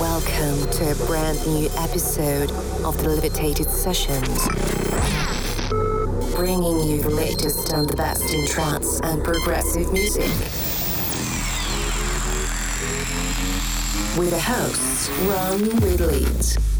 Welcome to a brand new episode of the Levitated Sessions, bringing you the latest and the best in trance and progressive music. With a host, Ron with Leeds.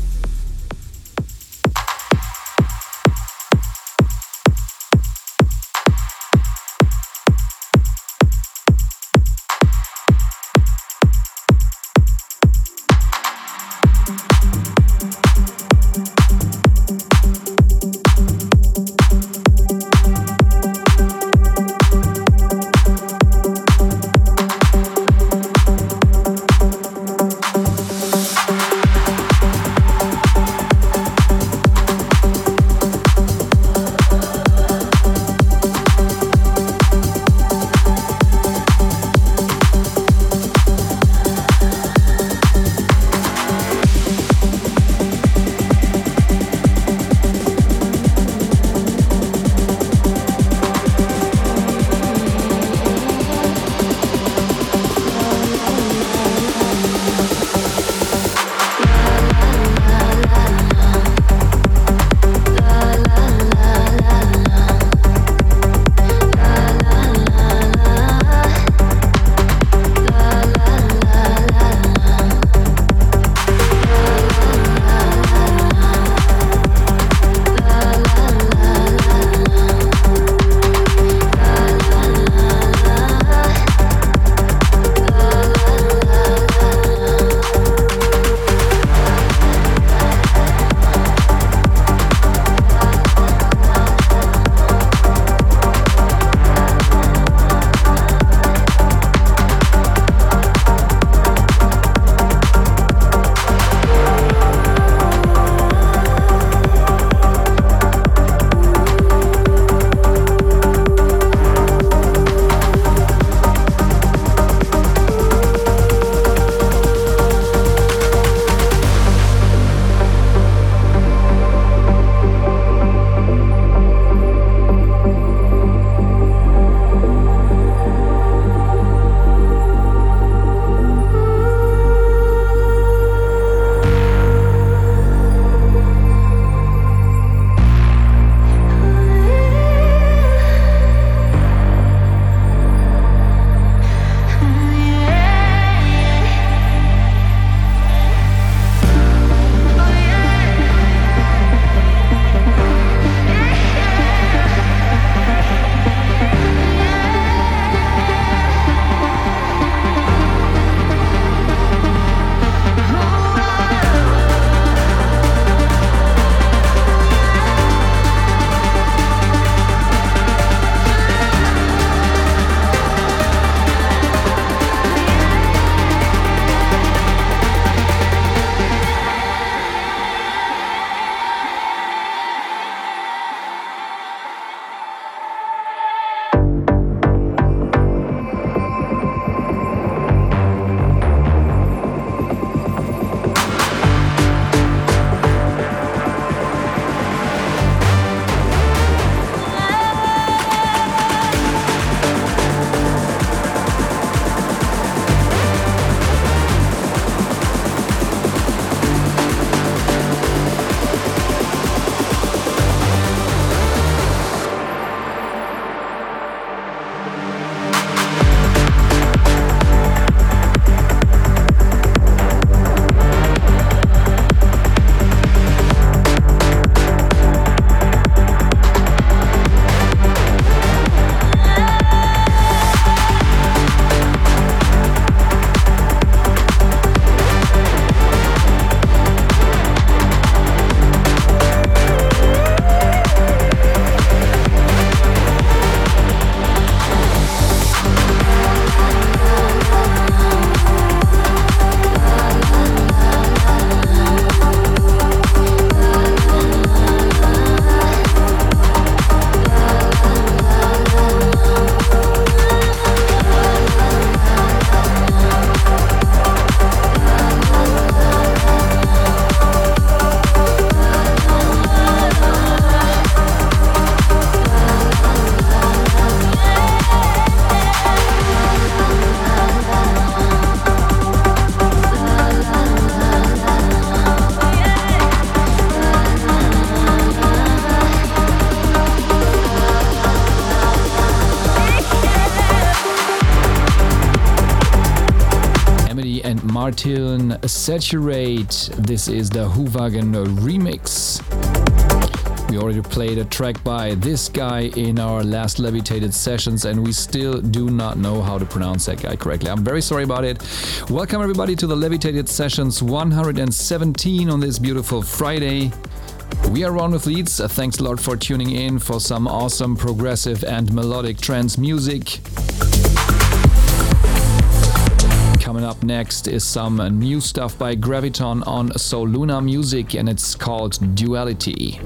Saturate. This is the Huvagen remix. We already played a track by this guy in our last Levitated sessions, and we still do not know how to pronounce that guy correctly. I'm very sorry about it. Welcome, everybody, to the Levitated Sessions 117 on this beautiful Friday. We are Ron with Leeds. Thanks a lot for tuning in for some awesome progressive and melodic trance music. Coming up next is some new stuff by Graviton on Soluna Music, and it's called Duality.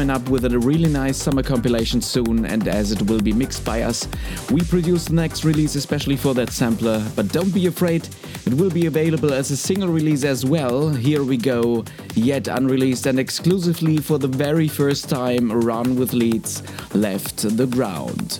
Coming up with a really nice summer compilation soon, and as it will be mixed by us, we produce the next release especially for that sampler. But don't be afraid, it will be available as a single release as well. Here we go, yet unreleased and exclusively for the very first time, Ron with Leeds left the ground.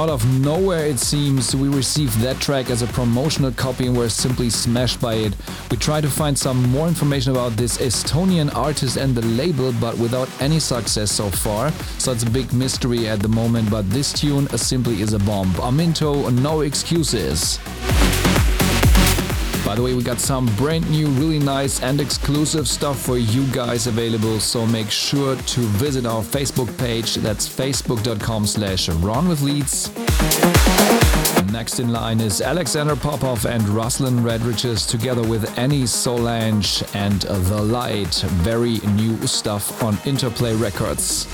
Out of nowhere, it seems. We received that track as a promotional copy and were simply smashed by it. We tried to find some more information about this Estonian artist and the label, but without any success so far. So it's a big mystery at the moment, but this tune simply is a bomb. Aminto, no excuses. By the way, we got some brand new, really nice and exclusive stuff for you guys available, so make sure to visit our Facebook page. That's facebook.com slash Ron with Leeds. Next in line is Alexander Popov and Ruslan Radriges together with Annie Sollange and The Light. Very new stuff on Interplay Records.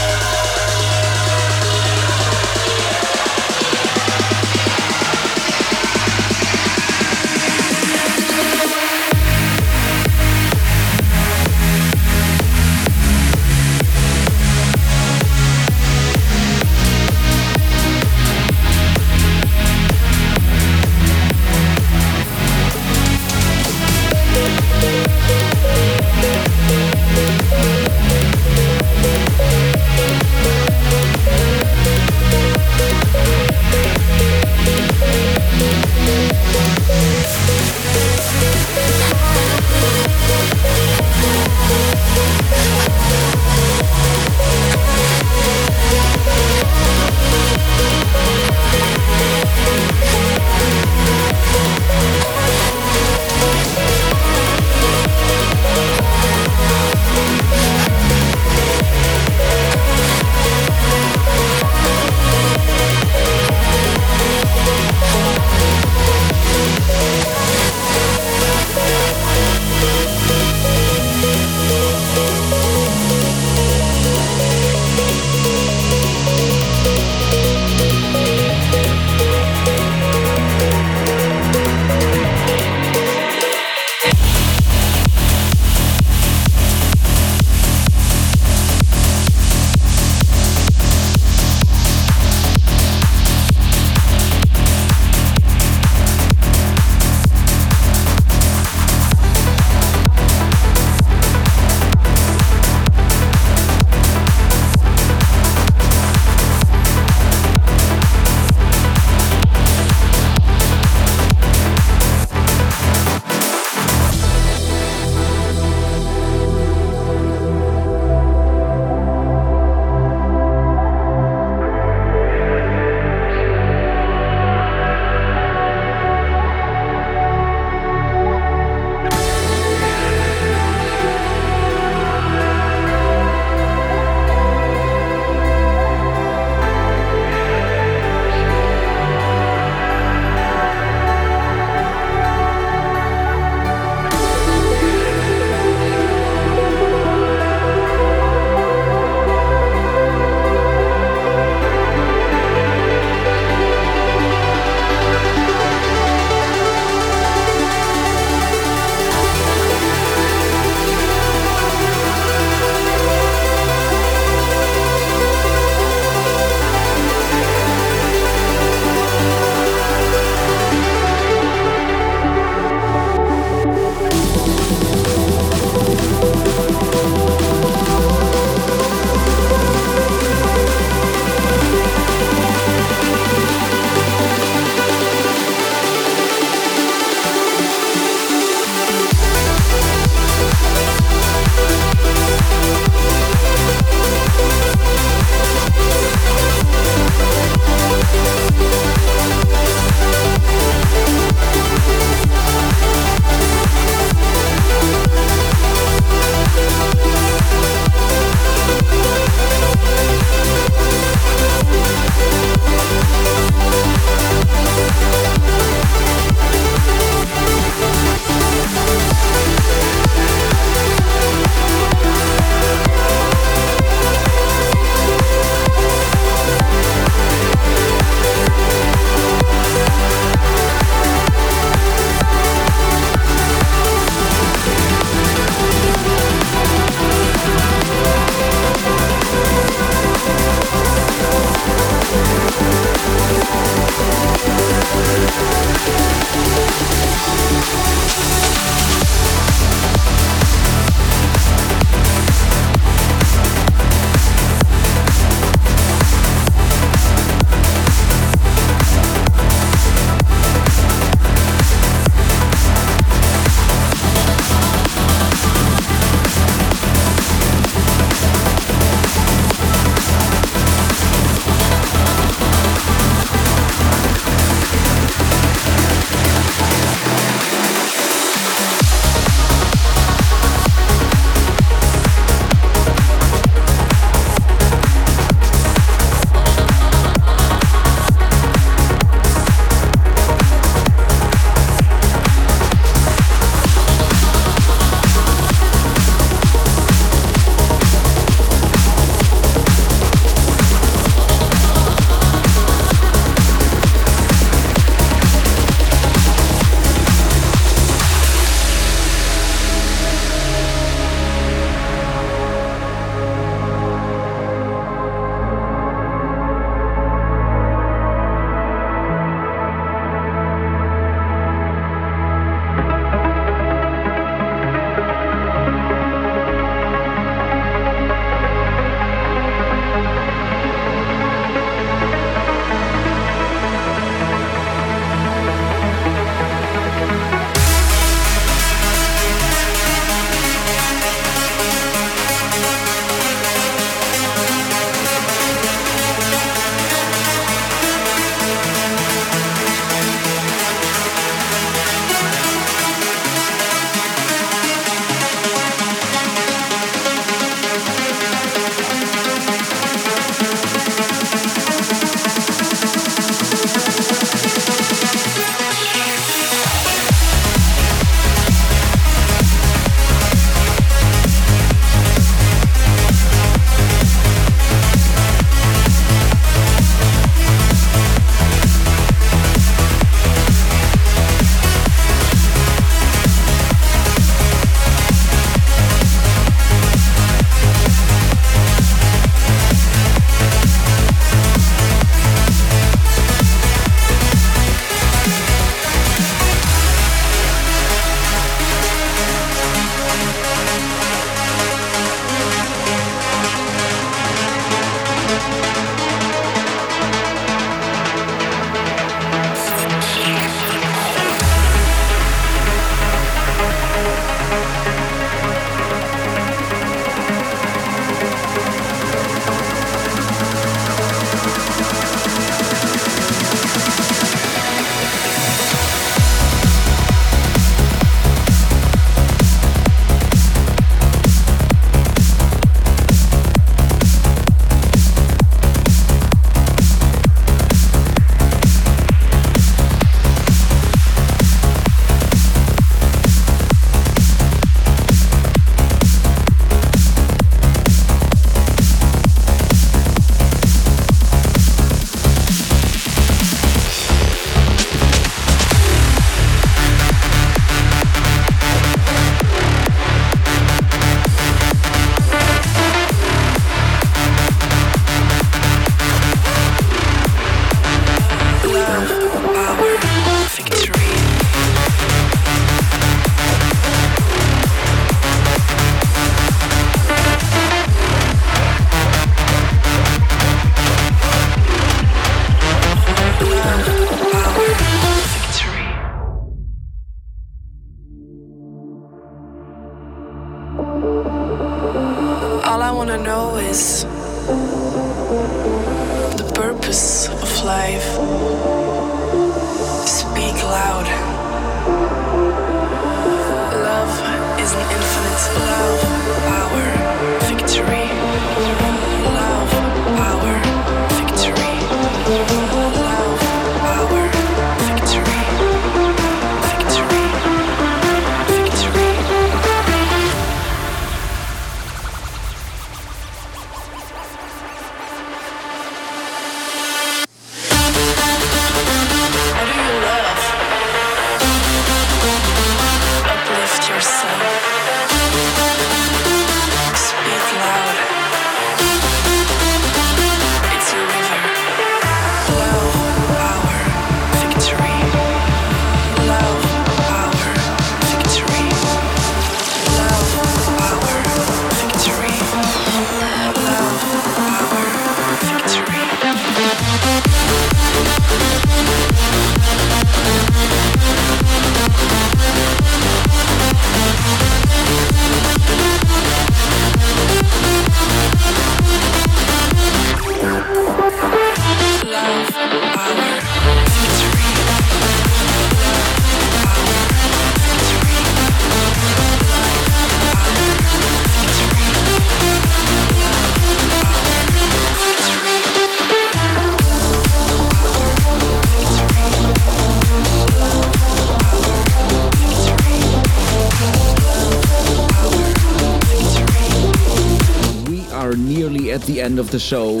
At the end of the show.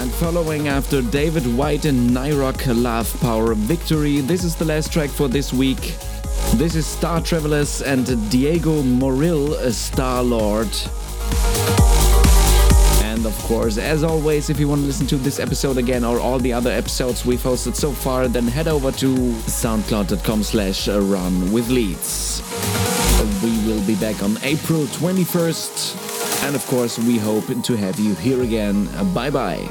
And following after David White and Nyrok Love Power Victory, this is the last track for this week. This is Star Travellerz and Diego Morrill, Star Lord. And of course, as always, if you want to listen to this episode again or all the other episodes we've hosted so far, then head over to soundcloud.com slash Ron with Leeds. We will be back on April 21st. And of course, we hope to have you here again. Bye bye.